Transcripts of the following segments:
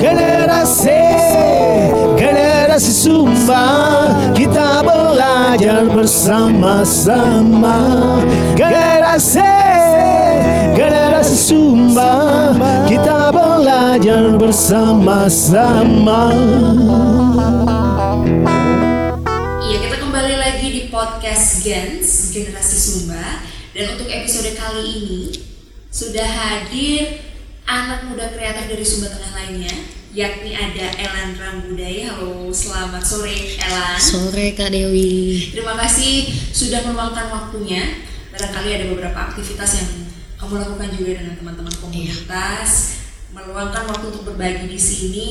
Generasi, generasi Sumba Kita belajar bersama-sama Generasi, generasi Sumba Kita belajar bersama-sama Generasi Sumba dan untuk episode kali ini sudah hadir anak muda kreatif dari Sumba Tengah lainnya yakni ada Elan Rambudaya. Halo, selamat sore Elan. Sore Kak Dewi. Terima kasih sudah meluangkan waktunya. Barangkali ada beberapa aktivitas yang kamu lakukan juga dengan teman-teman komunitas. Meluangkan waktu untuk berbagi di sini,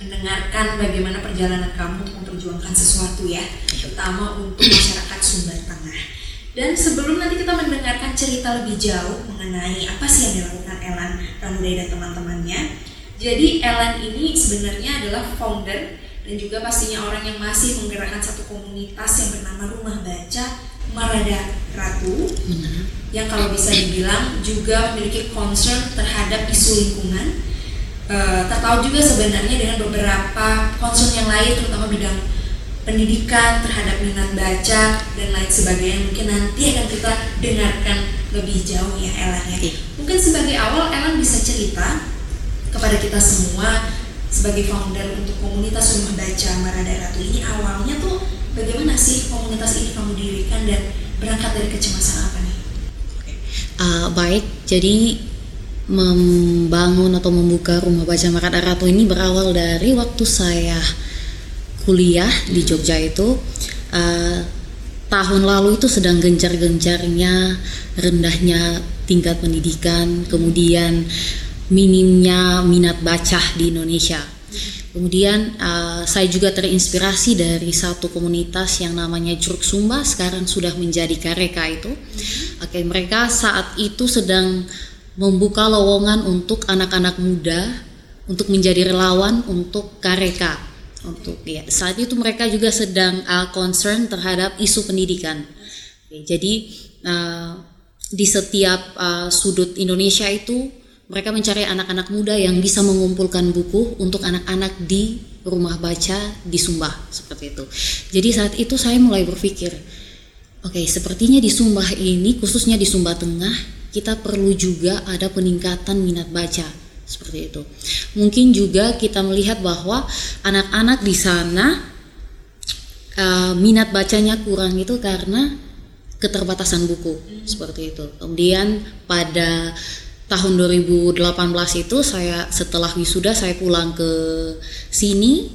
mendengarkan bagaimana perjalanan kamu untuk memperjuangkan sesuatu ya, terutama untuk masyarakat Sumba Tengah. Dan sebelum nanti kita mendengarkan cerita lebih jauh mengenai apa sih yang dilakukan Elan Ramudai dan teman-temannya, jadi Ellen ini sebenarnya adalah founder dan juga pastinya orang yang masih menggerakkan satu komunitas yang bernama Rumah Baca Marada Ratu yang kalau bisa dibilang juga memiliki concern terhadap isu lingkungan. Eh, tertahu juga sebenarnya dengan beberapa concern yang lain terutama bidang pendidikan terhadap minat baca dan lain sebagainya. Mungkin nanti akan kita dengarkan lebih jauh ya Ellen ya. Oke. mungkin sebagai awal Ellen bisa cerita kepada kita semua sebagai founder untuk komunitas rumah baca Marada Ratu ini. Awalnya tuh bagaimana sih komunitas ini kamu dirikan dan berangkat dari kecemasan apa nih? Ah, baik, jadi membangun atau membuka rumah baca Marada Ratu ini berawal dari waktu saya kuliah di Jogja itu ah, tahun lalu itu sedang gencar-gencarnya rendahnya tingkat pendidikan, kemudian minimnya minat baca di Indonesia. Kemudian uh, saya juga terinspirasi dari satu komunitas yang namanya Juruk Sumba sekarang sudah menjadi Kareka itu. Oke, mereka saat itu sedang membuka lowongan untuk anak-anak muda untuk menjadi relawan untuk Kareka. Untuk ya, saat itu mereka juga sedang uh, concern terhadap isu pendidikan. Jadi uh, di setiap uh, sudut Indonesia itu mereka mencari anak-anak muda yang bisa mengumpulkan buku untuk anak-anak di rumah baca di Sumba seperti itu. Jadi saat itu saya mulai berpikir, oke sepertinya di Sumba ini khususnya di Sumba Tengah kita perlu juga ada peningkatan minat baca seperti itu. Mungkin juga kita melihat bahwa anak-anak di sana uh, minat bacanya kurang itu karena keterbatasan buku seperti itu. Kemudian pada tahun 2018 itu saya setelah wisuda saya pulang ke sini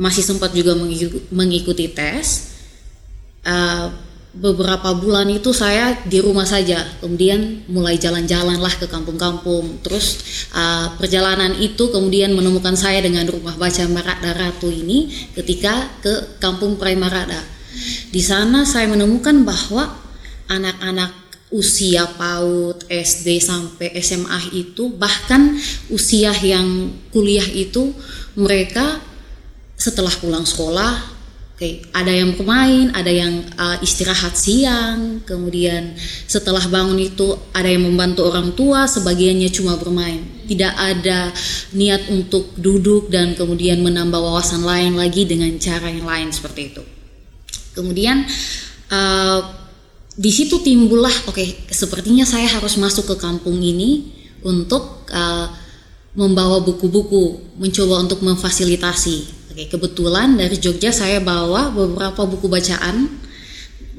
masih sempat juga mengiku- mengikuti tes. Uh, beberapa bulan itu saya di rumah saja, kemudian mulai jalan-jalan lah ke kampung-kampung. Terus uh, perjalanan itu kemudian menemukan saya dengan rumah baca Marada Ratu ini ketika ke kampung Prai Marada. Di sana saya menemukan bahwa anak-anak usia PAUD, SD sampai SMA itu bahkan usia yang kuliah itu mereka setelah pulang sekolah oke ada yang bermain, ada yang uh, istirahat siang, kemudian setelah bangun itu ada yang membantu orang tua, sebagiannya cuma bermain. Tidak ada niat untuk duduk dan kemudian menambah wawasan lain lagi dengan cara yang lain seperti itu. Kemudian uh, di situ timbullah oke sepertinya saya harus masuk ke kampung ini untuk uh, membawa buku-buku mencoba untuk memfasilitasi oke kebetulan dari Jogja saya bawa beberapa buku bacaan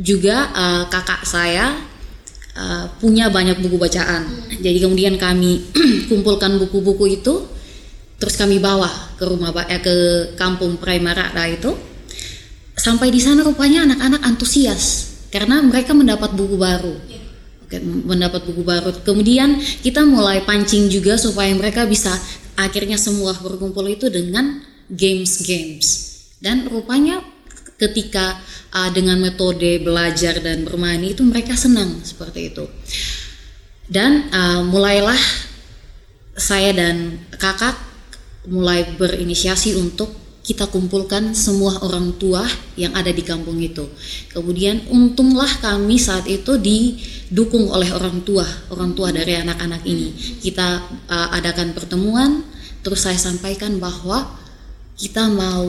juga uh, kakak saya uh, punya banyak buku bacaan jadi kemudian kami kumpulkan buku-buku itu terus kami bawa ke rumah eh, ke kampung Primarada itu sampai di sana rupanya anak-anak antusias karena mereka mendapat buku baru. Oke, mendapat buku baru. Kemudian kita mulai pancing juga supaya mereka bisa akhirnya semua berkumpul itu dengan games-games. Dan rupanya ketika uh, dengan metode belajar dan bermain itu mereka senang seperti itu. Dan uh, mulailah saya dan kakak mulai berinisiasi untuk kita kumpulkan semua orang tua yang ada di kampung itu. Kemudian untunglah kami saat itu didukung oleh orang tua, orang tua dari anak-anak ini. Kita uh, adakan pertemuan, terus saya sampaikan bahwa kita mau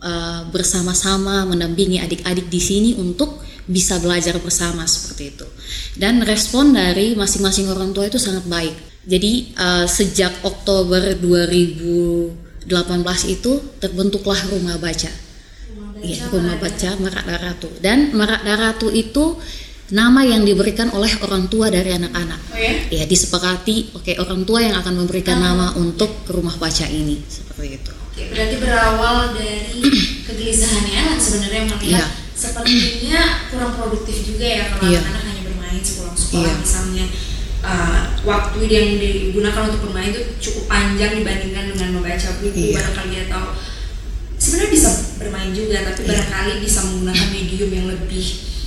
uh, bersama-sama mendampingi adik-adik di sini untuk bisa belajar bersama seperti itu. Dan respon dari masing-masing orang tua itu sangat baik. Jadi uh, sejak Oktober 2000 18 itu terbentuklah rumah baca. Iya, rumah baca Merak Daratu. Dan Merak Daratu itu nama yang diberikan oleh orang tua dari anak-anak. Oh ya? Ya, disepakati oke okay, orang tua yang akan memberikan oh. nama untuk rumah baca ini seperti itu. Oke, berarti berawal dari kegelisahannya sebenarnya melihat ya. sepertinya kurang produktif juga ya kalau iya. anak-anak hanya bermain sepulang sekolah ya. misalnya uh, waktu yang digunakan untuk bermain itu cukup panjang dibandingkan dengan membaca buku yeah. barangkali dia tahu sebenarnya bisa bermain juga tapi yeah. barangkali bisa menggunakan medium yang lebih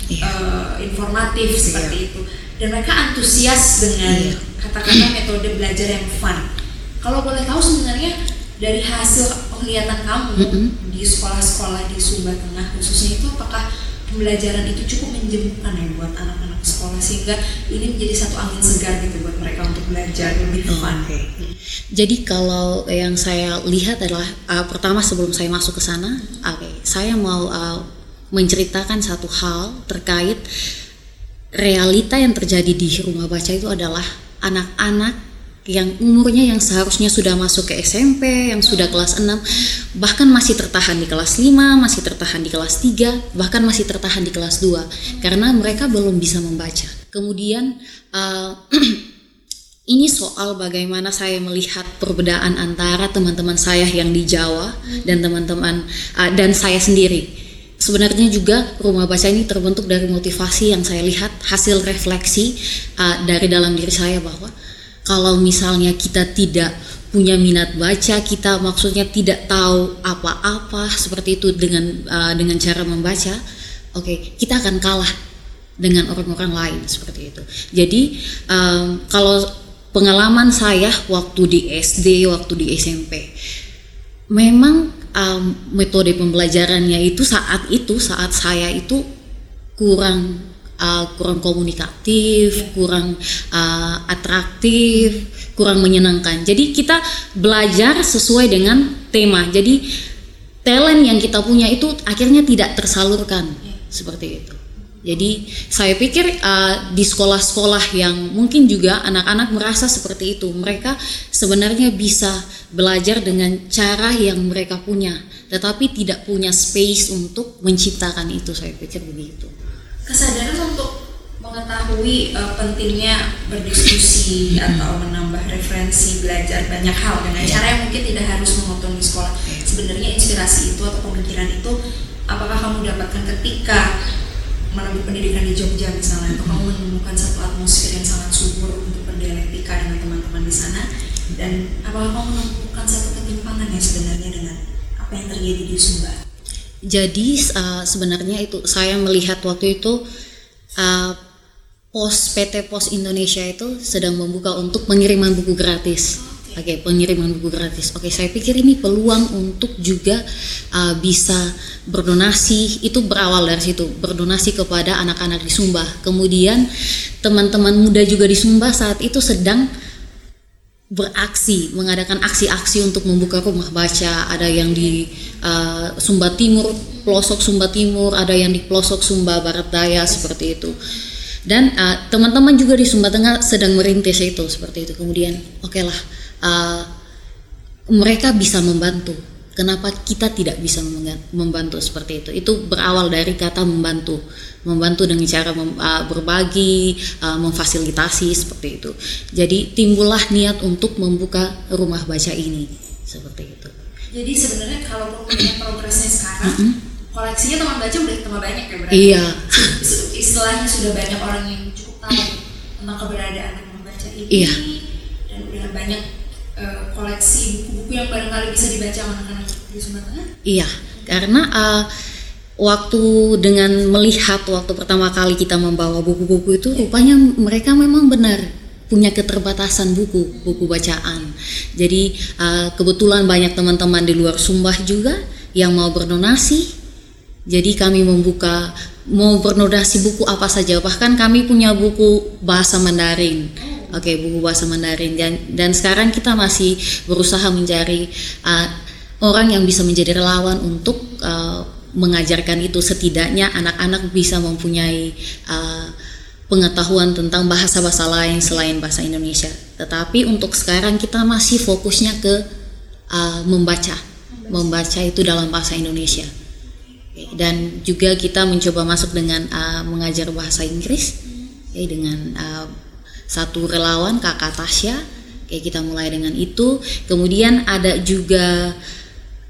yeah. uh, informatif yeah. seperti itu dan mereka antusias dengan yeah. katakanlah metode belajar yang fun kalau boleh tahu sebenarnya dari hasil penglihatan kamu mm -hmm. di sekolah-sekolah di Sumba Tengah khususnya itu apakah pembelajaran itu cukup menjemukkan ya buat anak-anak sekolah sehingga ini menjadi satu angin segar gitu buat mereka untuk belajar lebih fun. Okay. Jadi kalau yang saya lihat adalah uh, pertama sebelum saya masuk ke sana, oke, okay, saya mau uh, menceritakan satu hal terkait realita yang terjadi di rumah baca itu adalah anak-anak yang umurnya yang seharusnya sudah masuk ke SMP, yang sudah kelas 6, bahkan masih tertahan di kelas 5, masih tertahan di kelas 3, bahkan masih tertahan di kelas 2 karena mereka belum bisa membaca. Kemudian uh, ini soal bagaimana saya melihat perbedaan antara teman-teman saya yang di Jawa dan teman-teman uh, dan saya sendiri. Sebenarnya juga rumah baca ini terbentuk dari motivasi yang saya lihat hasil refleksi uh, dari dalam diri saya bahwa kalau misalnya kita tidak punya minat baca, kita maksudnya tidak tahu apa-apa seperti itu dengan uh, dengan cara membaca, oke, okay, kita akan kalah dengan orang-orang lain seperti itu. Jadi um, kalau pengalaman saya waktu di SD, waktu di SMP, memang um, metode pembelajarannya itu saat itu saat saya itu kurang uh, kurang komunikatif, kurang uh, atraktif, kurang menyenangkan. Jadi kita belajar sesuai dengan tema. Jadi talent yang kita punya itu akhirnya tidak tersalurkan seperti itu. Jadi saya pikir uh, di sekolah-sekolah yang mungkin juga anak-anak merasa seperti itu, mereka sebenarnya bisa belajar dengan cara yang mereka punya, tetapi tidak punya space untuk menciptakan itu. Saya pikir begitu kesadaran untuk mengetahui uh, pentingnya berdiskusi hmm. atau menambah referensi belajar banyak hal dengan cara yang mungkin tidak harus memotong di sekolah. Sebenarnya inspirasi itu atau pemikiran itu apakah kamu dapatkan ketika menempuh pendidikan di Jogja misalnya atau kamu menemukan satu atmosfer yang sangat subur untuk berdialektika dengan teman-teman di sana dan apakah kamu menemukan satu ketimpangan ya sebenarnya dengan apa yang terjadi di Sumbar? Jadi uh, sebenarnya itu saya melihat waktu itu uh, pos PT Pos Indonesia itu sedang membuka untuk pengiriman buku gratis. Oke, okay, pengiriman buku gratis. Oke, okay, saya pikir ini peluang untuk juga uh, bisa berdonasi. Itu berawal dari situ, berdonasi kepada anak-anak di Sumba. Kemudian teman-teman muda juga di Sumba saat itu sedang beraksi, mengadakan aksi-aksi untuk membuka rumah baca. Ada yang di uh, Sumba Timur, pelosok Sumba Timur, ada yang di pelosok Sumba Barat Daya seperti itu. Dan uh, teman-teman juga di Sumba Tengah sedang merintis itu seperti itu. Kemudian, oke okay lah, uh, mereka bisa membantu Kenapa kita tidak bisa membantu seperti itu? Itu berawal dari kata membantu, membantu dengan cara mem, uh, berbagi, uh, memfasilitasi seperti itu. Jadi timbullah niat untuk membuka rumah baca ini seperti itu. Jadi sebenarnya kalau progresnya sekarang, mm -hmm. koleksinya teman baca udah tambah banyak ya berarti? Iya. Istilahnya sudah banyak orang yang cukup tahu tentang keberadaan teman baca ini, iya. dan udah banyak koleksi buku-buku yang barangkali bisa dibaca anak-anak di Sumatera? Iya, karena uh, waktu dengan melihat waktu pertama kali kita membawa buku-buku itu rupanya mereka memang benar punya keterbatasan buku buku bacaan. Jadi uh, kebetulan banyak teman-teman di luar Sumbah juga yang mau berdonasi. Jadi kami membuka mau berdonasi buku apa saja. Bahkan kami punya buku bahasa Mandarin. Oke, okay, buku bahasa Mandarin dan dan sekarang kita masih berusaha mencari uh, orang yang bisa menjadi relawan untuk uh, mengajarkan itu setidaknya anak-anak bisa mempunyai uh, pengetahuan tentang bahasa-bahasa lain selain bahasa Indonesia. Tetapi untuk sekarang kita masih fokusnya ke uh, membaca, membaca itu dalam bahasa Indonesia. Dan juga kita mencoba masuk dengan uh, mengajar bahasa Inggris, ya, dengan uh, satu relawan kakak Tasya. Kayak kita mulai dengan itu. Kemudian ada juga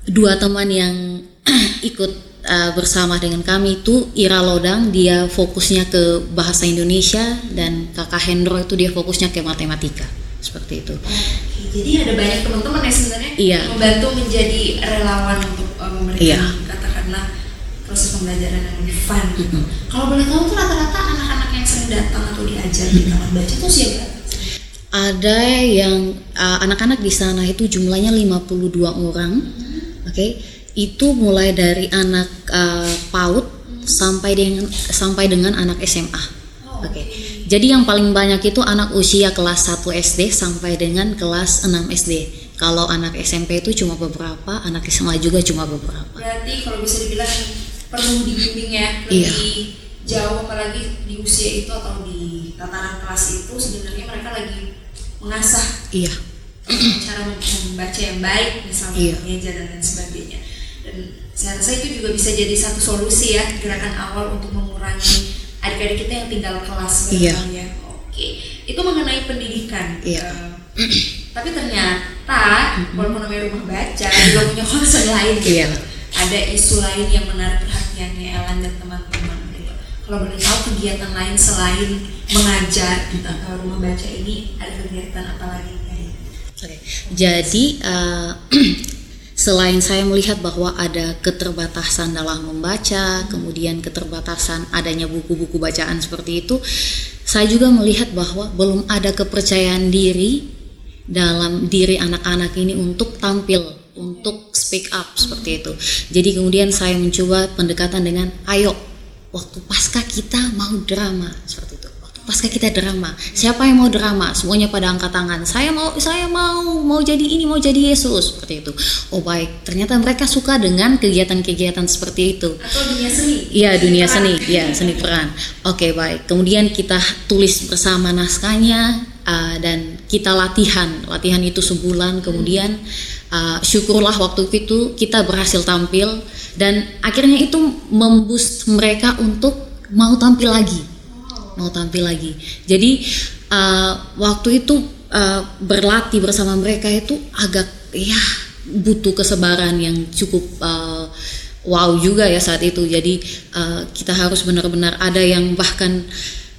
dua teman yang ikut uh, bersama dengan kami itu Ira Lodang dia fokusnya ke bahasa Indonesia dan kakak Hendro itu dia fokusnya ke matematika seperti itu. Oke, jadi ada banyak teman-teman ya sebenarnya iya. membantu menjadi relawan untuk uh, memberikan iya. katakanlah proses pembelajaran yang fun. Mm -hmm. Kalau boleh tahu tuh rata-rata anak-anak datang atau diajar -hmm. di taman baca itu siapa? Ada yang uh, anak-anak uh, di sana itu jumlahnya 52 orang. Mm -hmm. Oke. Okay itu mulai dari anak uh, PAUD sampai dengan sampai dengan anak SMA. Oke. Okay. Jadi yang paling banyak itu anak usia kelas 1 SD sampai dengan kelas 6 SD. Kalau anak SMP itu cuma beberapa, anak SMA juga cuma beberapa. Berarti kalau bisa dibilang perlu dibimbing ya lebih iya. Jauh apalagi di usia itu atau di tataran kelas itu sebenarnya mereka lagi mengasah iya. cara membaca yang baik misalnya iya. meja dan lain sebagainya dan saya rasa itu juga bisa jadi satu solusi ya gerakan awal untuk mengurangi adik-adik kita yang tinggal kelas iya. ya oke itu mengenai pendidikan iya. uh, tapi ternyata mm-hmm. walaupun namanya rumah baca juga punya concern lain gitu. iya. ada isu lain yang menarik perhatiannya Elan dan teman-teman. Kalau boleh tahu kegiatan lain selain mengajar di uh, rumah baca ini ada kegiatan apa lagi Oke, jadi uh, selain saya melihat bahwa ada keterbatasan dalam membaca, kemudian keterbatasan adanya buku-buku bacaan seperti itu, saya juga melihat bahwa belum ada kepercayaan diri dalam diri anak-anak ini untuk tampil, untuk speak up seperti itu. Jadi kemudian saya mencoba pendekatan dengan ayo waktu pasca kita mau drama seperti itu. Pasca kita drama. Siapa yang mau drama? Semuanya pada angkat tangan. Saya mau saya mau mau jadi ini mau jadi Yesus seperti itu. Oh baik. Ternyata mereka suka dengan kegiatan-kegiatan seperti itu. Atau dunia seni. Iya dunia seni. Iya seni peran. Oke baik. Kemudian kita tulis bersama naskahnya uh, dan kita latihan. Latihan itu sebulan. Kemudian uh, syukurlah waktu itu kita berhasil tampil dan akhirnya itu memboost mereka untuk mau tampil lagi mau tampil lagi. Jadi uh, waktu itu uh, berlatih bersama mereka itu agak ya butuh kesebaran yang cukup uh, wow juga ya saat itu. Jadi uh, kita harus benar-benar ada yang bahkan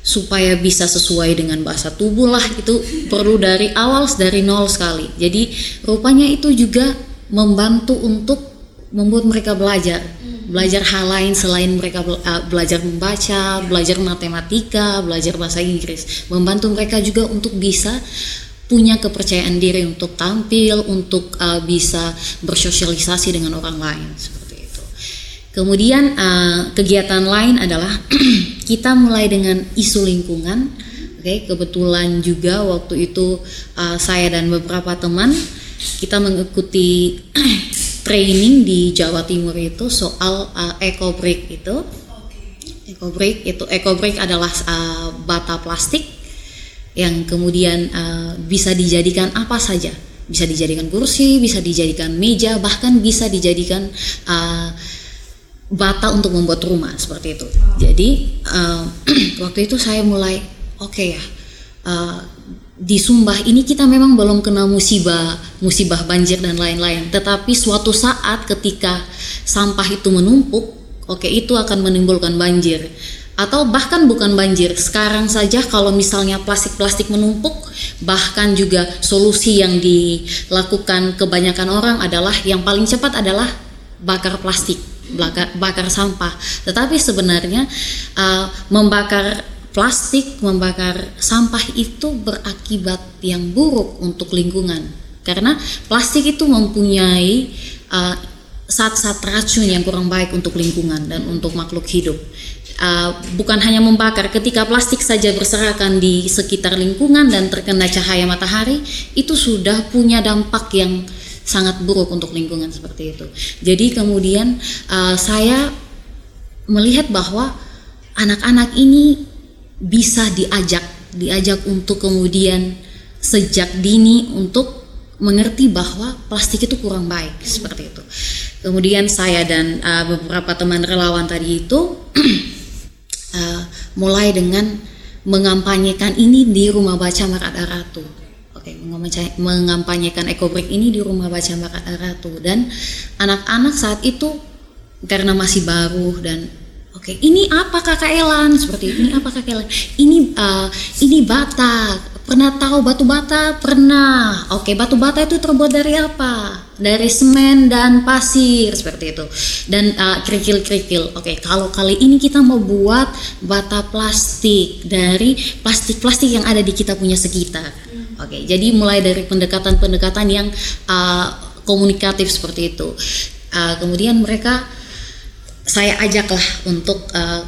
supaya bisa sesuai dengan bahasa tubuh lah itu perlu dari awal dari nol sekali. Jadi rupanya itu juga membantu untuk membuat mereka belajar belajar hal lain selain mereka uh, belajar membaca, belajar matematika, belajar bahasa Inggris, membantu mereka juga untuk bisa punya kepercayaan diri untuk tampil, untuk uh, bisa bersosialisasi dengan orang lain seperti itu. Kemudian uh, kegiatan lain adalah kita mulai dengan isu lingkungan. Oke, okay, kebetulan juga waktu itu uh, saya dan beberapa teman kita mengikuti training di Jawa Timur itu soal uh, eco break itu. Eco break itu eco break adalah uh, bata plastik yang kemudian uh, bisa dijadikan apa saja. Bisa dijadikan kursi, bisa dijadikan meja, bahkan bisa dijadikan uh, bata untuk membuat rumah seperti itu. Jadi uh, waktu itu saya mulai oke okay ya. Uh, di Sumbah ini kita memang belum kena musibah, musibah banjir dan lain-lain. Tetapi suatu saat ketika sampah itu menumpuk, oke okay, itu akan menimbulkan banjir. Atau bahkan bukan banjir. Sekarang saja kalau misalnya plastik-plastik menumpuk, bahkan juga solusi yang dilakukan kebanyakan orang adalah yang paling cepat adalah bakar plastik, bakar, bakar sampah. Tetapi sebenarnya uh, membakar plastik membakar sampah itu berakibat yang buruk untuk lingkungan karena plastik itu mempunyai uh, zat-zat racun yang kurang baik untuk lingkungan dan untuk makhluk hidup. Uh, bukan hanya membakar, ketika plastik saja berserakan di sekitar lingkungan dan terkena cahaya matahari, itu sudah punya dampak yang sangat buruk untuk lingkungan seperti itu. Jadi kemudian uh, saya melihat bahwa anak-anak ini bisa diajak, diajak untuk kemudian sejak dini untuk mengerti bahwa plastik itu kurang baik seperti itu. Kemudian saya dan uh, beberapa teman relawan tadi itu uh, mulai dengan mengampanyekan ini di rumah baca Marat Ratu. Oke, okay, mengampanyekan ekobrik ini di rumah baca Marat Ratu dan anak-anak saat itu karena masih baru dan oke okay, ini apa kakak Elan seperti ini apa kakak Elan ini uh, ini Batak Pernah tahu batu bata? Pernah. Oke, batu bata itu terbuat dari apa? Dari semen dan pasir seperti itu. Dan uh, kerikil-kerikil. Oke, kalau kali ini kita mau buat bata plastik dari plastik-plastik yang ada di kita punya sekitar. Oke, jadi mulai dari pendekatan-pendekatan yang uh, komunikatif seperti itu. Uh, kemudian mereka saya ajaklah untuk uh,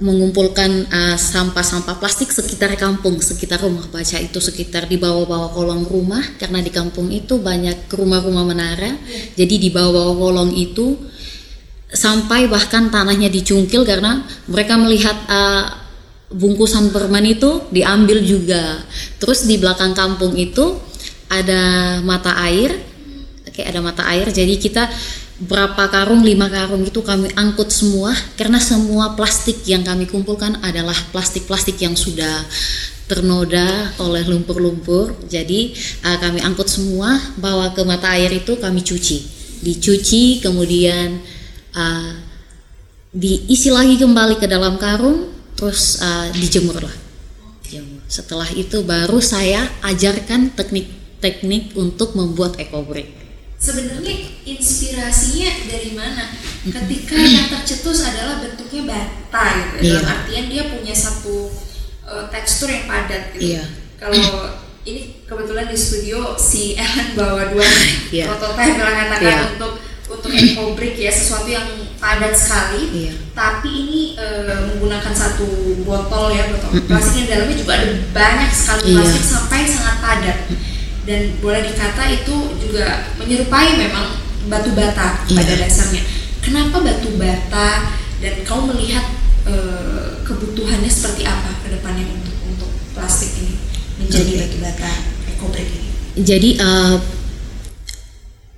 mengumpulkan uh, sampah-sampah plastik sekitar kampung, sekitar rumah baca itu sekitar di bawah-bawah kolong rumah karena di kampung itu banyak rumah-rumah menara. Jadi di bawah-bawah kolong itu sampai bahkan tanahnya dicungkil karena mereka melihat uh, bungkusan permen itu diambil juga. Terus di belakang kampung itu ada mata air. Oke, ada mata air. Jadi kita berapa karung? Lima karung itu kami angkut semua karena semua plastik yang kami kumpulkan adalah plastik-plastik yang sudah ternoda oleh lumpur-lumpur. Jadi uh, kami angkut semua bawa ke mata air itu kami cuci. Dicuci kemudian uh, diisi lagi kembali ke dalam karung terus uh, dijemur. Lah setelah itu baru saya ajarkan teknik-teknik untuk membuat eco sebenarnya inspirasinya dari mana? Ketika yang tercetus adalah bentuknya bata gitu, yeah. dalam artian dia punya satu uh, tekstur yang padat gitu. Yeah. Kalau ini kebetulan di studio si Ellen bawa dua yeah. prototipe yang katakan yeah. untuk untuk eco brick ya sesuatu yang padat sekali yeah. tapi ini uh, menggunakan satu botol ya botol plastik yang dalamnya juga ada banyak sekali iya. plastik yeah. sampai sangat padat dan boleh dikata itu juga menyerupai memang batu bata yeah. pada dasarnya. Kenapa batu bata dan kau melihat uh, kebutuhannya seperti apa ke depannya untuk untuk plastik ini menjadi okay. batu bata ekobrik ini? Jadi uh,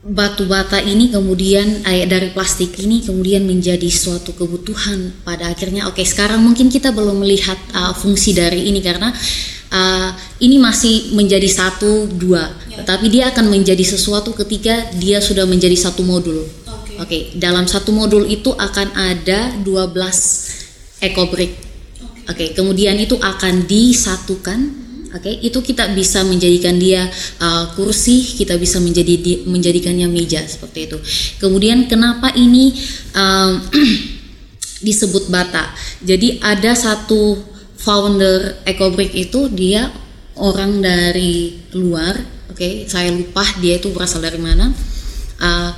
batu bata ini kemudian eh, dari plastik ini kemudian menjadi suatu kebutuhan pada akhirnya oke okay, sekarang mungkin kita belum melihat uh, fungsi dari ini karena uh, ini masih menjadi satu dua, ya. tetapi dia akan menjadi sesuatu ketika dia sudah menjadi satu modul. Oke, okay. okay, dalam satu modul itu akan ada 12 eco brick. Oke, okay. okay, kemudian itu akan disatukan. Oke, okay, itu kita bisa menjadikan dia uh, kursi, kita bisa menjadi di, menjadikannya meja seperti itu. Kemudian kenapa ini um, disebut bata? Jadi ada satu founder EcoBrick itu dia orang dari luar, oke, okay, saya lupa dia itu berasal dari mana. Uh,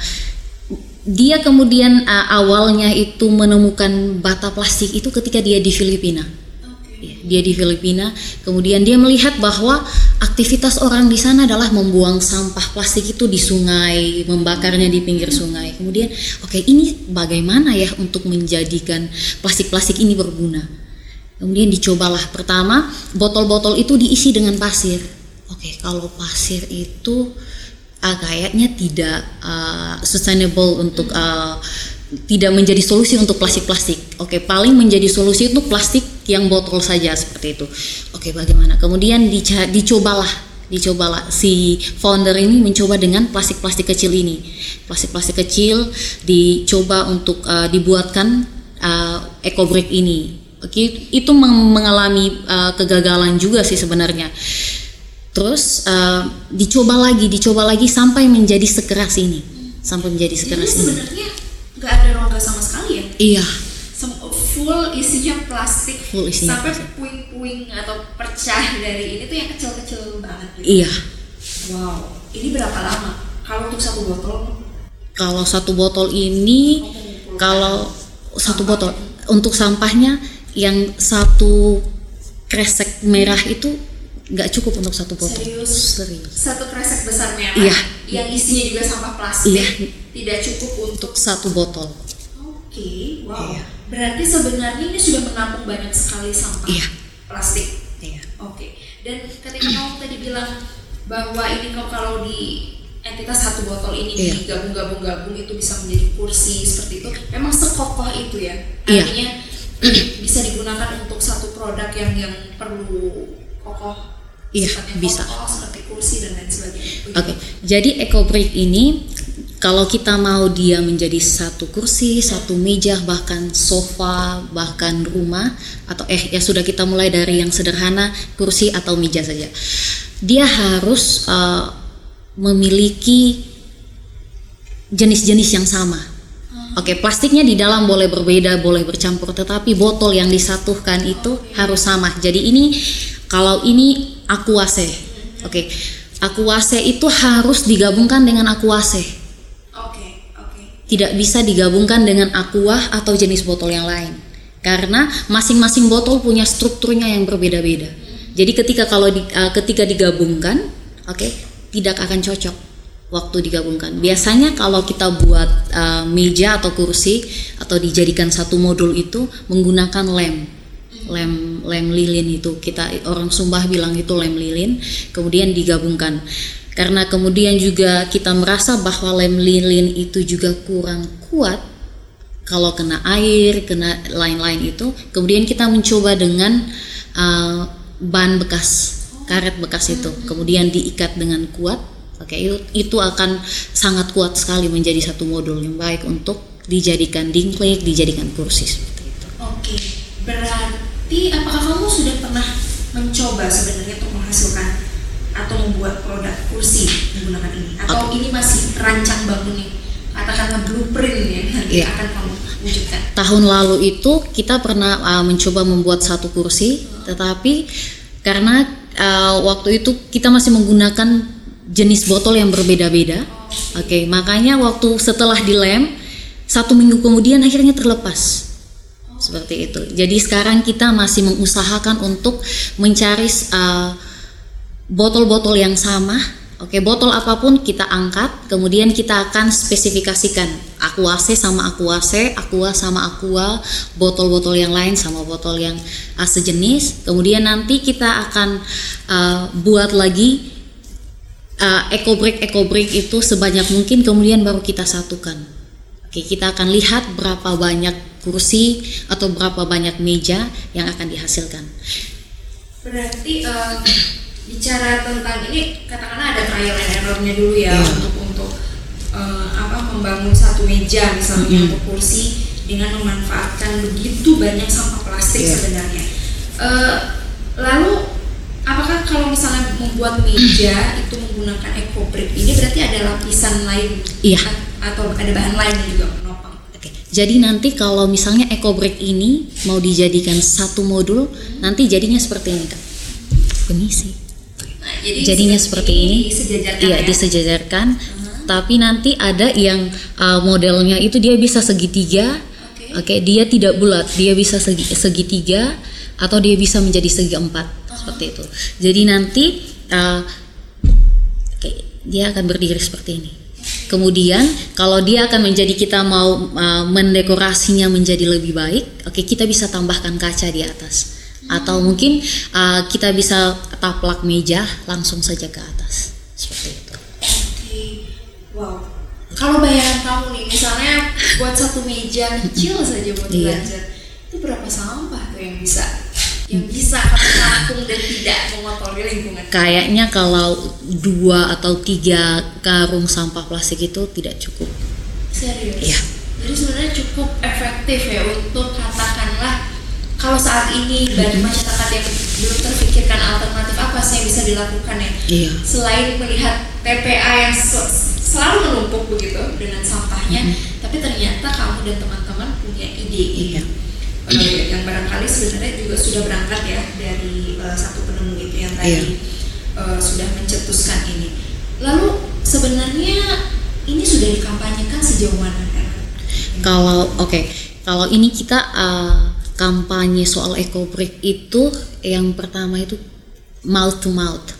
dia kemudian uh, awalnya itu menemukan bata plastik itu ketika dia di Filipina. Okay. Dia di Filipina, kemudian dia melihat bahwa aktivitas orang di sana adalah membuang sampah plastik itu di sungai, membakarnya di pinggir sungai. Kemudian, oke, okay, ini bagaimana ya untuk menjadikan plastik-plastik ini berguna? Kemudian dicobalah pertama botol-botol itu diisi dengan pasir. Oke, kalau pasir itu uh, kayaknya tidak uh, sustainable untuk uh, tidak menjadi solusi untuk plastik-plastik. Oke, paling menjadi solusi untuk plastik yang botol saja seperti itu. Oke, bagaimana? Kemudian dica dicobalah, dicobalah si founder ini mencoba dengan plastik-plastik kecil ini. Plastik-plastik kecil dicoba untuk uh, dibuatkan uh, eco brick ini itu mengalami uh, kegagalan juga sih sebenarnya. Terus uh, dicoba lagi dicoba lagi sampai menjadi sekeras ini. Sampai menjadi sekeras ini. sebenarnya nggak ada rongga sama sekali ya? Iya. Full isinya plastik. Full isinya sampai puing-puing atau pecah dari ini tuh yang kecil-kecil banget gitu. Iya. Wow, ini berapa lama? Kalau untuk satu botol? Kalau satu botol ini, kalau satu botol untuk sampahnya yang satu kresek merah itu nggak cukup untuk satu botol. Serius? Serius. satu kresek besar merah Iya. yang isinya juga sampah plastik Iya. tidak cukup untuk satu botol. Oke, wow. Iya. Berarti sebenarnya ini sudah menampung banyak sekali sampah Iya. plastik. Iya. Oke. Dan ketika kamu tadi bilang bahwa ini kalau kalau di entitas satu botol ini Iya. digabung-gabung-gabung itu bisa menjadi kursi seperti itu. Memang sekokoh itu ya. Iya. Bisa digunakan untuk satu produk yang yang perlu kokoh. Iya, bisa. Kokoh seperti kursi dan lain sebagainya. Oke, jadi eco brick ini kalau kita mau dia menjadi satu kursi, satu meja, bahkan sofa, bahkan rumah atau eh ya sudah kita mulai dari yang sederhana kursi atau meja saja. Dia harus uh, memiliki jenis-jenis yang sama. Oke, plastiknya di dalam boleh berbeda, boleh bercampur, tetapi botol yang disatukan itu harus sama. Jadi ini kalau ini aquase. Oke. Aquase itu harus digabungkan dengan aquase. Oke, oke. Tidak bisa digabungkan dengan aqua atau jenis botol yang lain. Karena masing-masing botol punya strukturnya yang berbeda-beda. Jadi ketika kalau di- uh, ketika digabungkan, oke, tidak akan cocok waktu digabungkan. Biasanya kalau kita buat uh, meja atau kursi atau dijadikan satu modul itu menggunakan lem. Lem lem lilin itu kita orang Sumba bilang itu lem lilin, kemudian digabungkan. Karena kemudian juga kita merasa bahwa lem lilin itu juga kurang kuat kalau kena air, kena lain-lain itu, kemudian kita mencoba dengan uh, ban bekas, karet bekas itu, kemudian diikat dengan kuat. Oke, itu, itu akan sangat kuat sekali menjadi satu modul yang baik untuk dijadikan dingklik, dijadikan kursi seperti itu. Oke, berarti apakah kamu sudah pernah mencoba sebenarnya untuk menghasilkan atau membuat produk kursi menggunakan ini? Atau ini masih rancang bangun nih? Katakanlah blueprint ya nanti Iya. akan kamu wujudkan. Tahun lalu itu kita pernah uh, mencoba membuat satu kursi, tetapi karena uh, waktu itu kita masih menggunakan jenis botol yang berbeda-beda, oke, makanya waktu setelah dilem satu minggu kemudian akhirnya terlepas seperti itu. Jadi sekarang kita masih mengusahakan untuk mencari uh, botol-botol yang sama. Oke, botol apa pun kita angkat, kemudian kita akan spesifikasikan aquase sama aquase, aqua sama aqua, botol-botol yang lain sama botol yang uh, sejenis. Kemudian nanti kita akan uh, buat lagi uh, eco brick eco brick itu sebanyak mungkin, kemudian baru kita satukan. Oke, kita akan lihat berapa banyak kursi atau berapa banyak meja yang akan dihasilkan. Berarti eh, bicara tentang ini katakanlah ada trial and errornya dulu ya Iya. untuk untuk eh, apa membangun satu meja misalnya Mhm. atau kursi dengan memanfaatkan begitu banyak sampah plastik Iya. sebenarnya. Eh, lalu apakah kalau misalnya membuat meja itu menggunakan eco brick ini berarti ada lapisan lain Iya. Atau ada bahan lain juga menopang? Oke, jadi nanti kalau misalnya eco brick ini mau dijadikan satu modul, nanti jadinya seperti ini kak. Permisi. Nah, jadi Jadinya seperti ini. disejajarkan Iya, ya? disejajarkan. Tapi nanti ada yang uh, modelnya itu dia bisa segitiga. Oke. Oke, dia tidak bulat, dia bisa segi, segitiga atau dia bisa menjadi segi empat seperti itu. Jadi nanti uh, dia akan berdiri seperti ini. Kemudian kalau dia akan menjadi kita mau uh, mendekorasinya menjadi lebih baik, oke kita bisa tambahkan kaca di atas. Atau mungkin uh, kita bisa taplak meja langsung saja ke atas. Seperti itu. Oke, wow. Kalau bayangan kamu nih, misalnya buat satu meja kecil saja buat Iya. belajar, itu berapa sampah tuh yang bisa yang bisa kamu tampung dan tidak mengotori lingkungan? Kayaknya kalau dua atau tiga karung sampah plastik itu tidak cukup. Serius? Iya. Jadi sebenarnya cukup efektif ya untuk katakanlah kalau saat ini bagi masyarakat yang belum terpikirkan alternatif apa sih yang bisa dilakukan ya? Iya. selain melihat TPA yang se- selalu menumpuk begitu dengan sampahnya, Mm-hmm. tapi ternyata kamu dan teman-teman punya ide Iya. Eh, yang barangkali sebenarnya juga sudah berangkat ya dari uh, satu penemu itu yang tadi Iya. uh, sudah mencetuskan ini. Lalu sebenarnya ini sudah dikampanyekan sejauh mana? Kan? Kalau oke, kalau ini kita uh, kampanye soal eco break itu yang pertama itu mouth to mouth.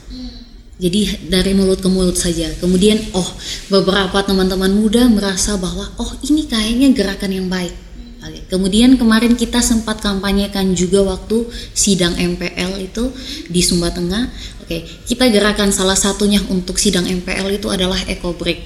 Jadi dari mulut ke mulut saja. Kemudian oh beberapa teman-teman muda merasa bahwa oh ini kayaknya gerakan yang baik. Oke. Kemudian kemarin kita sempat kampanyekan juga waktu sidang MPL itu di Sumba Tengah. Oke, kita gerakan salah satunya untuk sidang MPL itu adalah eco break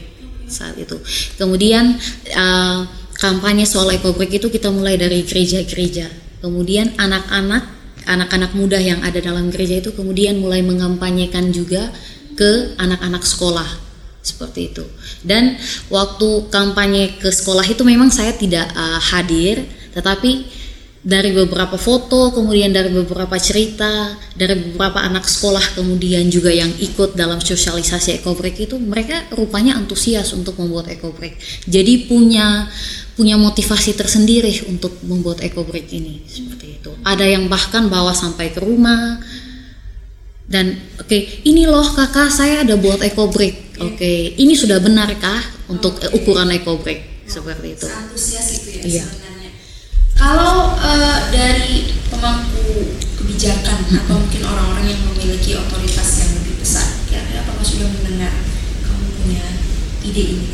saat itu. Kemudian uh, kampanye soal eco break itu kita mulai dari gereja-gereja. Kemudian anak-anak anak-anak muda yang ada dalam gereja itu kemudian mulai mengampanyekan juga ke anak-anak sekolah seperti itu. Dan waktu kampanye ke sekolah itu memang saya tidak uh, hadir, tetapi dari beberapa foto, kemudian dari beberapa cerita, dari beberapa anak sekolah kemudian juga yang ikut dalam sosialisasi ekobreak itu mereka rupanya antusias untuk membuat ekobreak. Jadi punya punya motivasi tersendiri untuk membuat ekobreak ini seperti itu. Ada yang bahkan bawa sampai ke rumah dan oke okay, ini loh kakak saya ada buat ekobreak. Oke okay, ini sudah benarkah untuk okay. ukuran ekobreak seperti itu? Antusias itu ya Iya. sebenarnya. Kalau uh, dari pemangku kebijakan atau mungkin orang-orang yang memiliki otoritas yang lebih besar, kira-kira apakah sudah mendengar kamu punya ide ini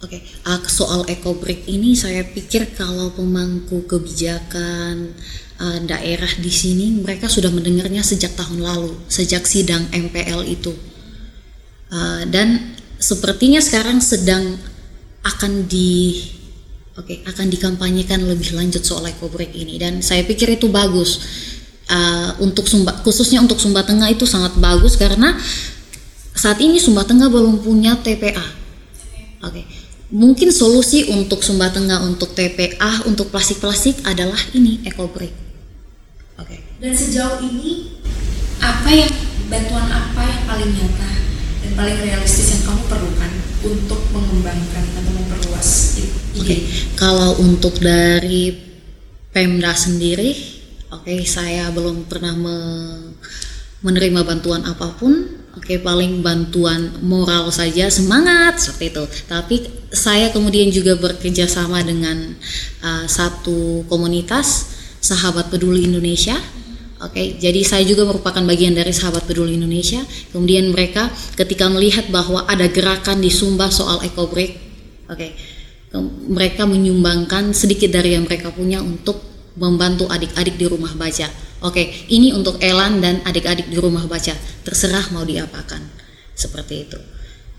Oke, uh, soal eco break ini saya pikir kalau pemangku kebijakan uh, daerah di sini mereka sudah mendengarnya sejak tahun lalu, sejak sidang MPL itu. Uh, dan sepertinya sekarang sedang akan di oke akan dikampanyekan lebih lanjut soal eco break ini dan saya pikir itu bagus. Uh, untuk Sumba khususnya untuk Sumba Tengah itu sangat bagus karena saat ini Sumba Tengah belum punya TPA. Oke. Mungkin solusi untuk Sumba Tengah untuk TPA untuk plastik-plastik adalah ini eco break. Oke. Dan sejauh ini apa yang bantuan apa yang paling nyata dan paling realistis yang kamu perlukan untuk mengembangkan atau memperluas ide? Oke. Kalau untuk dari Pemda sendiri, oke saya belum pernah me- menerima bantuan apa pun. Oke, paling bantuan moral saja, semangat seperti itu. Tapi saya kemudian juga bekerja sama dengan uh, satu komunitas Sahabat Peduli Indonesia. Oke, jadi saya juga merupakan bagian dari Sahabat Peduli Indonesia. Kemudian mereka ketika melihat bahwa ada gerakan di Sumba soal eco break, oke, ke- mereka menyumbangkan sedikit dari yang mereka punya untuk membantu adik-adik di rumah baca. Oke, ini untuk Elan dan adik-adik di rumah baca. Terserah mau diapakan. Seperti itu.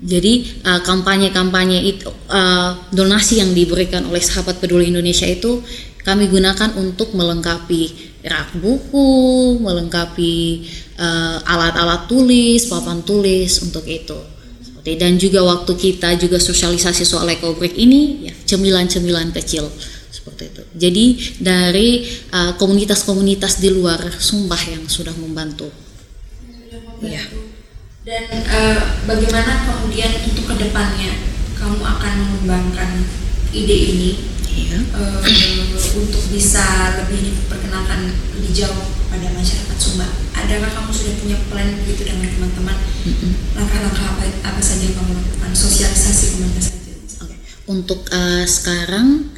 Jadi uh, kampanye-kampanye itu uh, donasi yang diberikan oleh Sahabat Peduli Indonesia itu kami gunakan untuk melengkapi rak buku, melengkapi uh, alat-alat tulis, papan tulis untuk itu. Seperti dan juga waktu kita juga sosialisasi soal eco break ini ya cemilan-cemilan kecil seperti itu. Jadi dari uh, komunitas-komunitas di luar Sumbah yang sudah membantu. Iya. Dan eh, bagaimana kemudian untuk ke depannya kamu akan mengembangkan ide ini Iya. eh, untuk bisa lebih diperkenalkan lebih jauh pada masyarakat Sumba? Adakah kamu sudah punya plan begitu dengan teman-teman? Langkah-langkah apa, apa saja yang kamu lakukan? Sosialisasi ke mana saja? Oke. Untuk uh, sekarang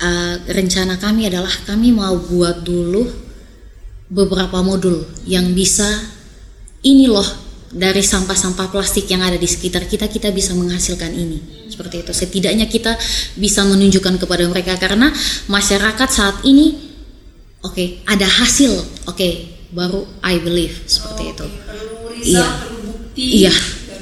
uh, rencana kami adalah kami mau buat dulu beberapa modul yang bisa ini loh dari sampah-sampah plastik yang ada di sekitar kita kita bisa menghasilkan ini seperti itu setidaknya kita bisa menunjukkan kepada mereka karena masyarakat saat ini oke ada hasil oke baru I believe seperti itu Perlu result, Iya. perlu bukti. Iya,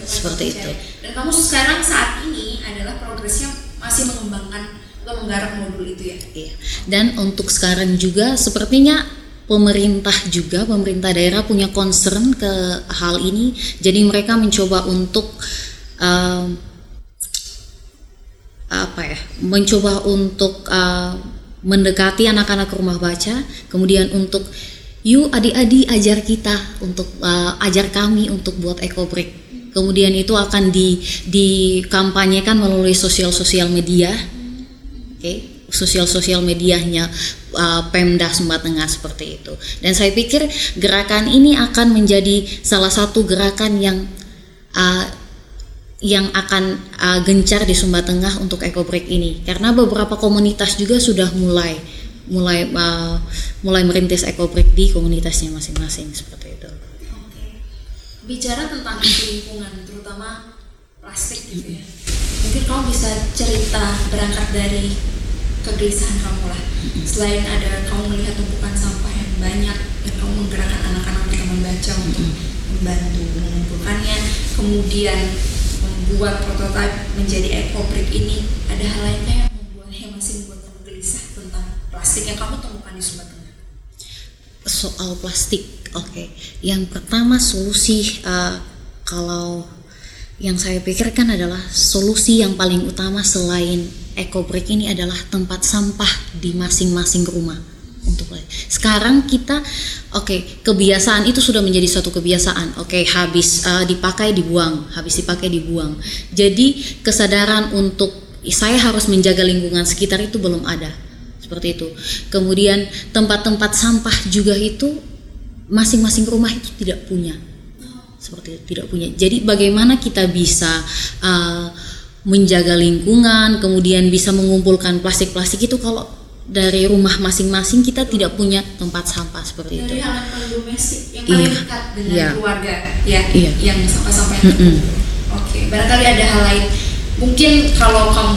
seperti percaya. itu. Dan kamu sekarang saat ini adalah progresnya masih mengembangkan atau menggarap modul itu ya? Iya. Dan untuk sekarang juga sepertinya pemerintah juga pemerintah daerah punya concern ke hal ini. Jadi mereka mencoba untuk um, apa ya? Mencoba untuk uh, mendekati anak-anak rumah baca, kemudian untuk yuk adik-adik ajar kita untuk uh, ajar kami untuk buat eco break. Kemudian itu akan di dikampanyekan melalui sosial-sosial media. Oke, sosial-sosial medianya uh, Pemda Sumba Tengah seperti itu. Dan saya pikir gerakan ini akan menjadi salah satu gerakan yang uh, yang akan uh, gencar di Sumba Tengah untuk Eco Break ini karena beberapa komunitas juga sudah mulai mulai uh, mulai merintis Eco Break di komunitasnya masing-masing seperti itu. Oke. Bicara tentang lingkungan terutama plastik gitu ya. Mungkin kamu bisa cerita berangkat dari kegelisahan kamu lah. Selain ada kamu melihat tumpukan sampah yang banyak dan kamu menggerakkan anak-anak kita membaca untuk membantu mengumpulkannya, kemudian membuat prototipe menjadi eco brick ini, ada hal lainnya yang membuat yang masih membuat kamu gelisah tentang plastik yang kamu temukan di Sumba Tengah. Soal plastik, oke. Yang pertama solusi uh, kalau yang saya pikirkan adalah solusi yang paling utama selain eco break ini adalah tempat sampah di masing-masing rumah untuk sekarang kita oke okay, kebiasaan itu sudah menjadi suatu kebiasaan. Oke okay, habis uh, dipakai dibuang. Habis dipakai dibuang. Jadi kesadaran untuk saya harus menjaga lingkungan sekitar itu belum ada. Seperti itu. Kemudian tempat-tempat sampah juga itu masing-masing rumah itu tidak punya. Seperti itu tidak punya. Jadi bagaimana kita bisa uh, menjaga lingkungan kemudian bisa mengumpulkan plastik-plastik itu kalau dari rumah masing-masing kita tidak punya tempat sampah seperti dari itu. halaman domestik yang paling Iya. dekat dengan Iya. keluarga ya, Iya. yang sampah-sampah yang Mm-mm. terkumpul. Oke, barangkali ada hal lain. Mungkin kalau kamu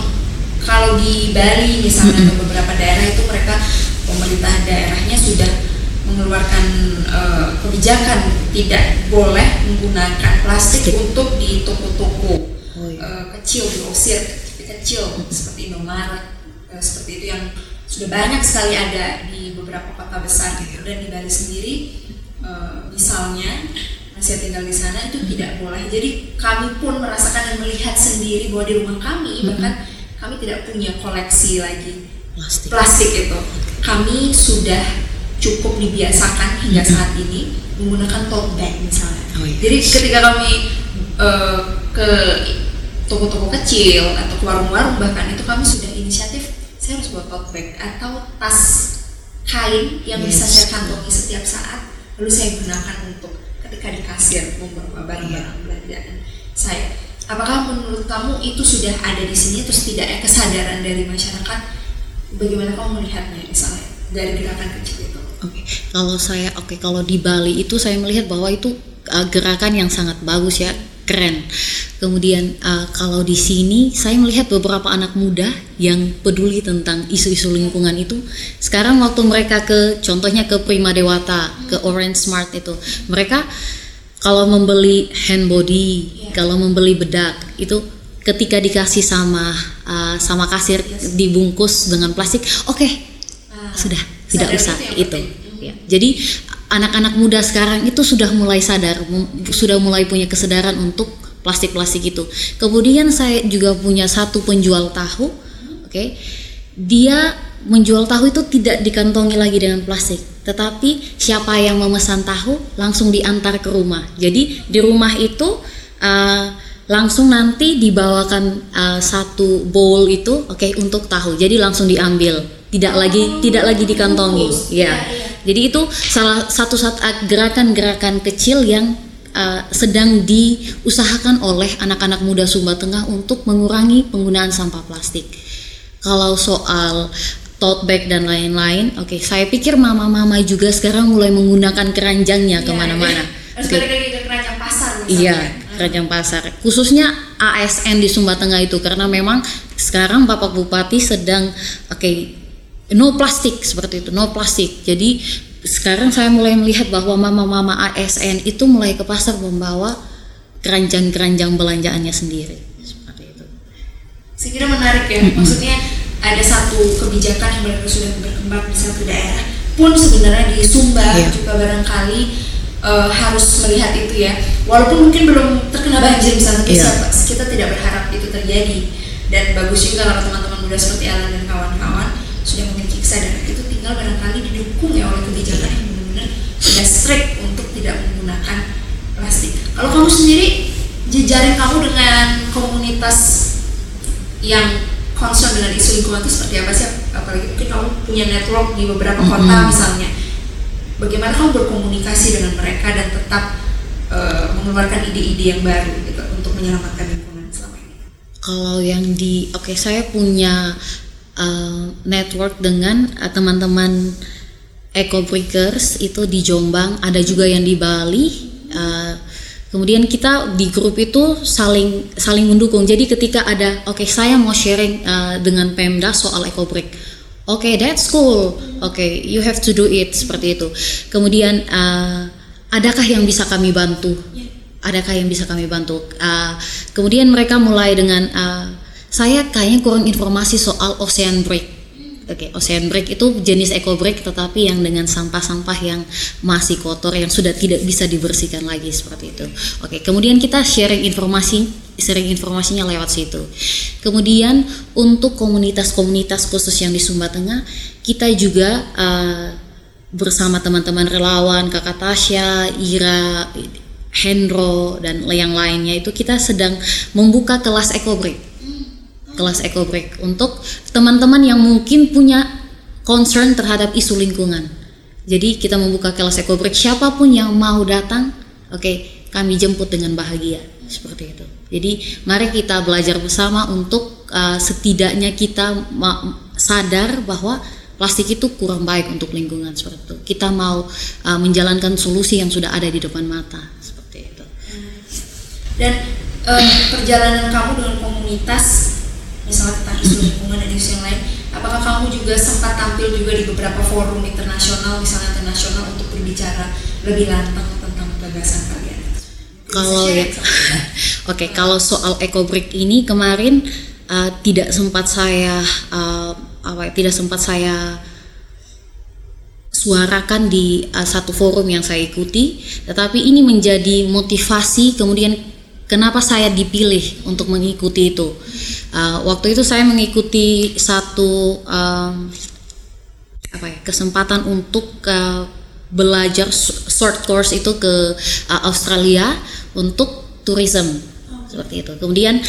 kalau di Bali misalnya atau beberapa daerah itu mereka pemerintah daerahnya sudah mengeluarkan eh, kebijakan tidak boleh menggunakan plastik Plastik. untuk di toko-toko Oh, iya. eh, kecil grosir kecil seperti Indomaret eh, seperti itu yang sudah banyak sekali ada di beberapa kota besar gitu. Dan di Bali sendiri eh, misalnya masih tinggal di sana itu tidak boleh. Jadi kami pun merasakan dan melihat sendiri bahwa di rumah kami bahkan kami tidak punya koleksi lagi Plastik. plastik itu. Kami sudah cukup dibiasakan hingga saat ini menggunakan tote bag misalnya. Oh, iya. jadi ketika kami eh, ke toko-toko kecil atau ke warung-warung bahkan itu kami sudah inisiatif saya harus bawa tote bag atau tas kain yang bisa Yes. saya kantongi setiap saat lalu saya gunakan untuk ketika di kasir membawa barang-barang belanjaan saya. Apakah menurut kamu itu sudah ada di sini atau setidaknya kesadaran dari masyarakat? Bagaimana kamu melihatnya misalnya dari gerakan kecil itu? Oke, kalau saya oke kalau di Bali itu saya melihat bahwa itu uh, gerakan yang sangat bagus ya, keren. Kemudian uh, kalau di sini saya melihat beberapa anak muda yang peduli tentang isu-isu lingkungan itu. Sekarang waktu mereka ke contohnya ke Prima Dewata, ke Orange Smart itu, mereka kalau membeli hand body, kalau membeli bedak itu ketika dikasih sama uh, sama kasir dibungkus dengan plastik, oke Ah, sudah tidak usah itu penting. ya. jadi anak-anak muda sekarang itu sudah mulai sadar sudah mulai punya kesadaran untuk plastik-plastik itu. Kemudian saya juga punya satu penjual tahu oke? Dia menjual tahu itu tidak dikantongi lagi dengan plastik tetapi siapa yang memesan tahu langsung diantar ke rumah. Jadi di rumah itu uh, langsung nanti dibawakan uh, satu bowl itu oke untuk tahu. Jadi langsung diambil tidak lagi tidak lagi dikantongi. Ya Iya, iya. Jadi itu salah satu satu gerakan-gerakan kecil yang uh, sedang diusahakan oleh anak-anak muda Sumba Tengah untuk mengurangi penggunaan sampah plastik kalau soal tote bag dan lain-lain oke saya pikir mama-mama juga sekarang mulai menggunakan keranjangnya Iya, ke mana-mana iya. harus Oke. ke keranjang pasar misalnya Iya, keranjang pasar. Khususnya ASN di Sumba Tengah itu karena memang sekarang Bapak Bupati sedang oke no plastik seperti itu, no plastik. Jadi sekarang saya mulai melihat bahwa mama-mama ASN itu mulai ke pasar membawa keranjang-keranjang belanjaannya sendiri. Seperti itu. saya kira menarik ya maksudnya ada satu kebijakan yang benar-benar sudah berkembang di satu daerah pun sebenarnya di Sumba Iya. juga barangkali eh, harus melihat itu ya walaupun mungkin belum terkena banjir misalnya siapa- kita tidak berharap itu terjadi dan bagus juga kalau teman-teman muda seperti Alan dan kawan-kawan sudah memiliki kesadaran itu tinggal barangkali didukung ya oleh kebijakan yang benar-benar sudah strict untuk tidak menggunakan plastik. Kalau kamu sendiri jejaring kamu dengan komunitas yang concern dengan isu lingkungan itu seperti apa sih? apalagi mungkin kamu punya network di beberapa kota misalnya. Bagaimana kamu berkomunikasi dengan mereka dan tetap uh, mengeluarkan ide-ide yang baru gitu untuk menyelamatkan lingkungan selama ini? Kalau yang di oke okay, saya punya uh, network dengan uh, teman-teman Eco Breakers itu di Jombang, ada juga yang di Bali. Uh, kemudian kita di grup itu saling saling mendukung. Jadi ketika ada, oke okay, saya mau sharing uh, dengan Pemda soal Eco Break. Oke, okay, that's cool. Oke, okay, you have to do it seperti itu. Kemudian uh, adakah yang bisa kami bantu? Adakah yang bisa kami bantu? Uh, kemudian mereka mulai dengan uh, saya kayaknya kurang informasi soal ocean break Oke, okay, ocean break itu jenis eco break tetapi yang dengan sampah-sampah yang masih kotor yang sudah tidak bisa dibersihkan lagi seperti itu. Oke, okay, kemudian kita sharing informasi, sharing informasinya lewat situ. Kemudian untuk komunitas-komunitas khusus yang di Sumba Tengah, kita juga uh, bersama teman-teman relawan, Kakak Tasya, Ira, Hendro dan yang lainnya itu kita sedang membuka kelas eco break kelas eco break untuk teman-teman yang mungkin punya concern terhadap isu lingkungan. Jadi kita membuka kelas eco break siapa pun yang mau datang, oke, okay, kami jemput dengan bahagia seperti itu. Jadi mari kita belajar bersama untuk uh, setidaknya kita sadar bahwa plastik itu kurang baik untuk lingkungan seperti itu. Kita mau uh, menjalankan solusi yang sudah ada di depan mata seperti itu. Dan uh, perjalanan kamu dengan komunitas misalnya tentang isu lingkungan dan isu yang lain apakah kamu juga sempat tampil juga di beberapa forum internasional misalnya internasional untuk berbicara lebih lantang tentang gagasan kalian? Kalau ya. oke okay, kalau soal eco break ini kemarin uh, tidak sempat saya uh, apa ya, tidak sempat saya suarakan di uh, satu forum yang saya ikuti. Tetapi ini menjadi motivasi kemudian kenapa saya dipilih untuk mengikuti itu? Uh, waktu itu saya mengikuti satu um, apa ya kesempatan untuk uh, belajar short course itu ke uh, Australia untuk tourism. Seperti itu. Kemudian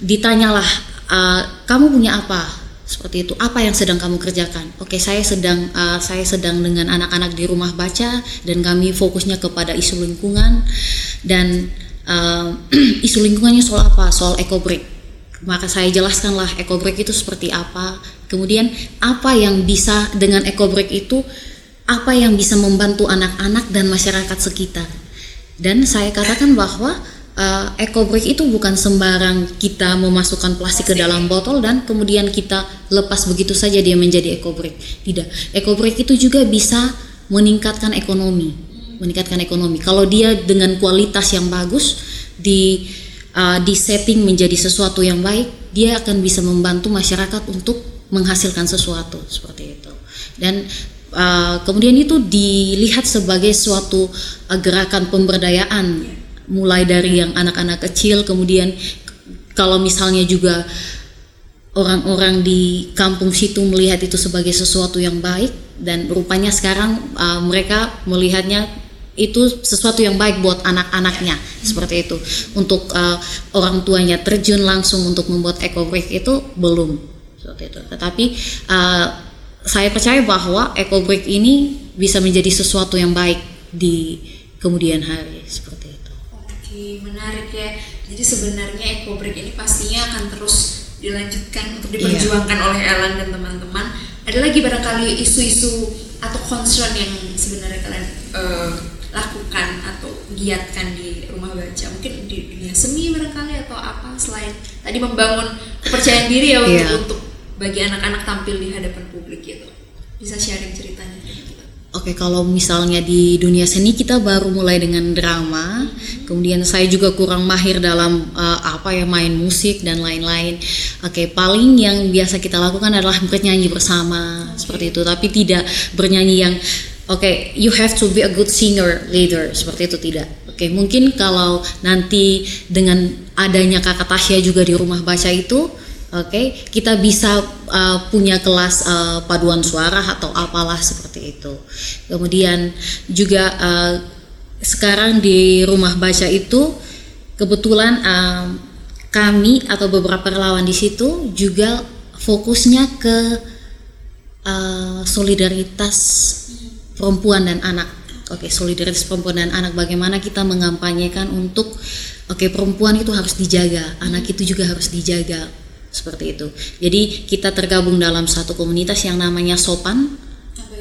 ditanyalah uh, kamu punya apa? Seperti itu. Apa yang sedang kamu kerjakan? Oke saya sedang uh, saya sedang dengan anak-anak di rumah baca dan kami fokusnya kepada isu lingkungan dan uh, isu lingkungannya soal apa? Soal eco break. Maka saya jelaskanlah eco break itu seperti apa. Kemudian apa yang bisa dengan eco break itu apa yang bisa membantu anak-anak dan masyarakat sekitar? Dan saya katakan bahwa uh, eco break itu bukan sembarang kita memasukkan plastik ke dalam botol dan kemudian kita lepas begitu saja dia menjadi eco break. Tidak. Eco break itu juga bisa meningkatkan ekonomi meningkatkan ekonomi kalau dia dengan kualitas yang bagus di uh, di setting menjadi sesuatu yang baik, dia akan bisa membantu masyarakat untuk menghasilkan sesuatu seperti itu. Dan uh, kemudian itu dilihat sebagai suatu uh, gerakan pemberdayaan, mulai dari yang anak-anak kecil, kemudian kalau misalnya juga orang-orang di kampung situ melihat itu sebagai sesuatu yang baik dan rupanya sekarang uh, mereka melihatnya itu sesuatu yang baik buat anak-anaknya. Seperti itu. Untuk uh, orang tuanya terjun langsung untuk membuat eco break itu belum. Seperti itu. Tetapi uh, saya percaya bahwa eco break ini bisa menjadi sesuatu yang baik di kemudian hari. Seperti itu. Oke menarik ya. Jadi sebenarnya eco break ini pastinya akan terus dilanjutkan untuk iya. diperjuangkan iya. oleh Ellen dan teman-teman. Ada lagi barangkali isu-isu atau concern yang sebenarnya kalian uh, lakukan atau giatkan di rumah baca mungkin di dunia seni barangkali atau apa selain tadi membangun kepercayaan diri ya untuk, yeah. untuk bagi anak-anak tampil di hadapan publik gitu bisa sharing ceritanya Oke, okay, kalau misalnya di dunia seni kita baru mulai dengan drama, hmm. kemudian saya juga kurang mahir dalam uh, apa ya main musik dan lain-lain. Oke, okay, paling yang biasa kita lakukan adalah bernyanyi bersama okay. seperti itu, tapi tidak bernyanyi yang oke okay, you have to be a good singer leader. Seperti itu tidak. Oke okay, mungkin kalau nanti dengan adanya kakak Tasya juga di rumah baca itu oke okay, kita bisa uh, punya kelas uh, paduan suara atau apalah seperti itu. Kemudian juga uh, sekarang di rumah baca itu kebetulan uh, kami atau beberapa relawan di situ juga fokusnya ke uh, solidaritas perempuan dan anak. Oke, solidaritas perempuan dan anak bagaimana kita mengampanyekan untuk oke perempuan itu harus dijaga, anak itu juga harus dijaga seperti itu. Jadi kita tergabung dalam satu komunitas yang namanya Sopan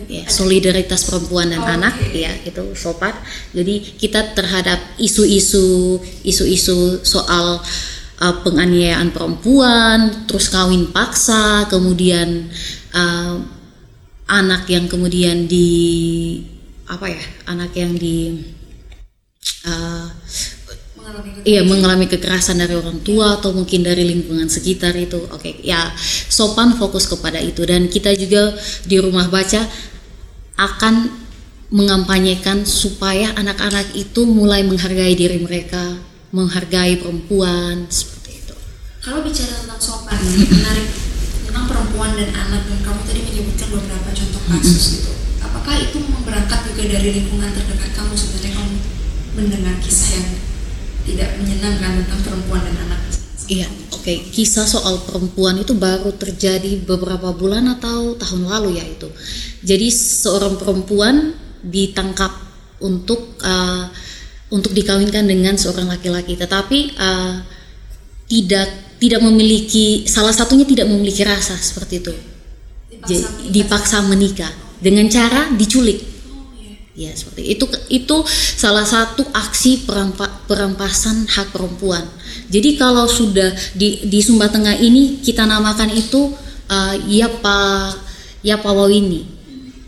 ya, solidaritas perempuan dan oh, anak okay. ya itu sopan jadi kita terhadap isu-isu isu-isu soal uh, penganiayaan perempuan terus kawin paksa kemudian uh, anak yang kemudian di apa ya anak yang di uh, iya mengalami kekerasan dari orang tua atau mungkin dari lingkungan sekitar itu oke okay. ya sopan fokus kepada itu dan kita juga di rumah baca akan mengampanyekan supaya anak-anak itu mulai menghargai diri mereka, menghargai perempuan seperti itu. Kalau bicara tentang sopan, menarik perempuan dan anak dan kamu tadi menyebutkan beberapa contoh kasus gitu. Apakah itu berangkat juga dari lingkungan terdekat kamu sebenarnya kamu mendengar kisah yang tidak menyenangkan tentang perempuan dan anak? Iya, oke. Okay. Kisah soal perempuan itu baru terjadi beberapa bulan atau tahun lalu ya itu. Jadi seorang perempuan ditangkap untuk uh, untuk dikawinkan dengan seorang laki-laki, tetapi uh, tidak tidak memiliki salah satunya tidak memiliki rasa seperti itu. Dipaksa, dipaksa menikah dengan cara diculik Ya seperti itu itu salah satu aksi perampa, perampasan hak perempuan. Jadi kalau sudah di di Sumba Tengah ini kita namakan itu uh, Yapa Yapa Wawini.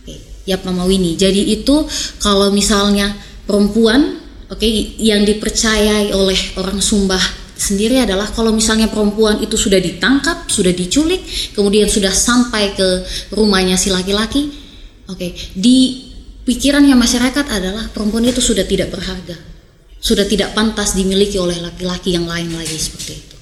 Okay, Yapa Mawini. Jadi itu kalau misalnya perempuan oke okay, yang dipercayai oleh orang Sumba sendiri adalah kalau misalnya perempuan itu sudah ditangkap, sudah diculik, kemudian sudah sampai ke rumahnya si laki-laki, oke, okay, di pikirannya masyarakat adalah perempuan itu sudah tidak berharga, sudah tidak pantas dimiliki oleh laki-laki yang lain lagi seperti itu.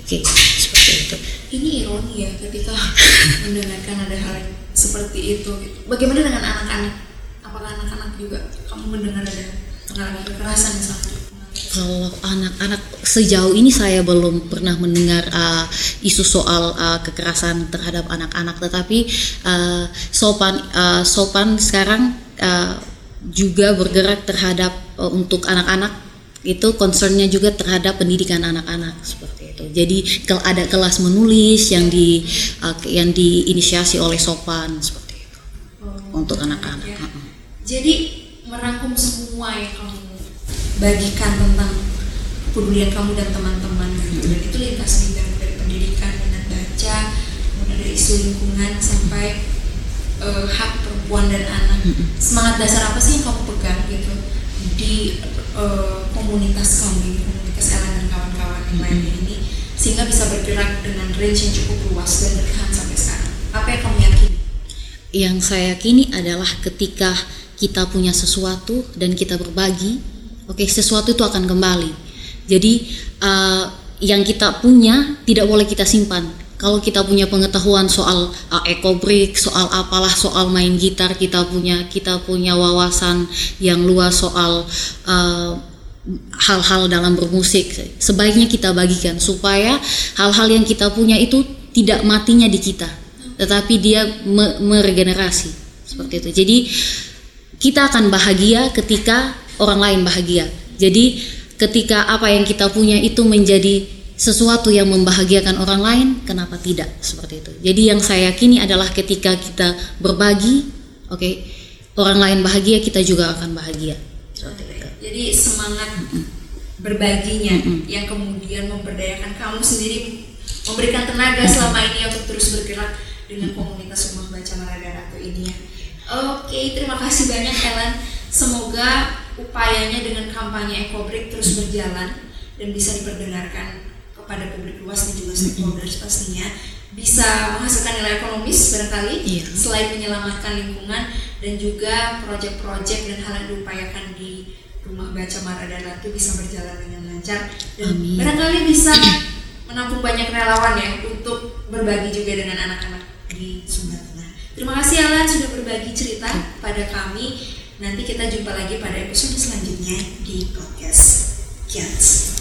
Oke, okay, seperti itu. Ini ironi ya ketika mendengarkan ada hal seperti itu. Bagaimana dengan anak-anak? Apakah anak-anak juga kamu mendengar ada mengalami kekerasan misalnya? Kalau anak-anak sejauh ini saya belum pernah mendengar uh, isu soal uh, kekerasan terhadap anak-anak, tetapi uh, sopan uh, sopan sekarang uh, juga bergerak terhadap uh, untuk anak-anak itu concernnya juga terhadap pendidikan anak-anak seperti itu. Jadi kalau ada kelas menulis yang di uh, yang diinisiasi oleh Sopan seperti itu oh, untuk anak-anak. Ya. Jadi merangkum semua yang kamu bagikan tentang kepedulian kamu dan teman-teman. Gitu dan itu lintas bidang dari pendidikan minat baca kemudian dari isu lingkungan sampai uh, hak perempuan dan anak. Semangat dasar apa sih yang kamu pegang gitu di uh, komunitas kamu di komunitas Ellen dan kawan-kawan yang lainnya ini sehingga bisa bergerak dengan range yang cukup luas dan bertahan sampai sekarang? Apa yang kamu yakini? Yang saya yakini adalah ketika kita punya sesuatu dan kita berbagi Oke, okay, sesuatu itu akan kembali. Jadi uh, yang kita punya tidak boleh kita simpan. Kalau kita punya pengetahuan soal uh, ekobrik, soal apalah, soal main gitar, kita punya kita punya wawasan yang luas soal uh, hal-hal dalam bermusik. Sebaiknya kita bagikan supaya hal-hal yang kita punya itu tidak matinya di kita, tetapi dia me meregenerasi seperti itu. Jadi kita akan bahagia ketika orang lain bahagia. Jadi ketika apa yang kita punya itu menjadi sesuatu yang membahagiakan orang lain, kenapa tidak seperti itu? Jadi yang saya yakini adalah ketika kita berbagi, oke, okay, orang lain bahagia, kita juga akan bahagia. Jadi semangat berbaginya yang kemudian memberdayakan kamu sendiri, memberikan tenaga selama ini untuk terus bergerak dengan komunitas rumah baca Marada Ratu ini ya. Oke, terima kasih banyak Ellen. Semoga upayanya dengan kampanye ekobrik terus berjalan dan bisa diperdengarkan kepada publik luas dan juga stakeholders pastinya bisa menghasilkan nilai ekonomis barangkali iya. selain menyelamatkan lingkungan dan juga proyek-proyek dan hal yang diupayakan di rumah baca Marada Ratu bisa berjalan dengan lancar dan Amin. barangkali bisa menampung banyak relawan ya untuk berbagi juga dengan anak-anak di Sumba Tengah. Terima kasih Alan sudah berbagi cerita pada kami Nanti kita jumpa lagi pada episode selanjutnya di podcast Kiats.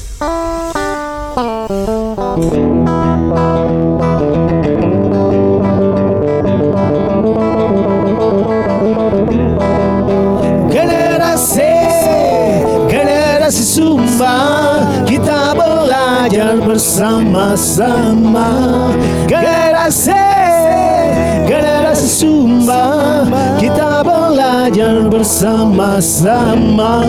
generasi generasi sumba kita belajar bersama-sama generasi generasi sumba bersama-sama.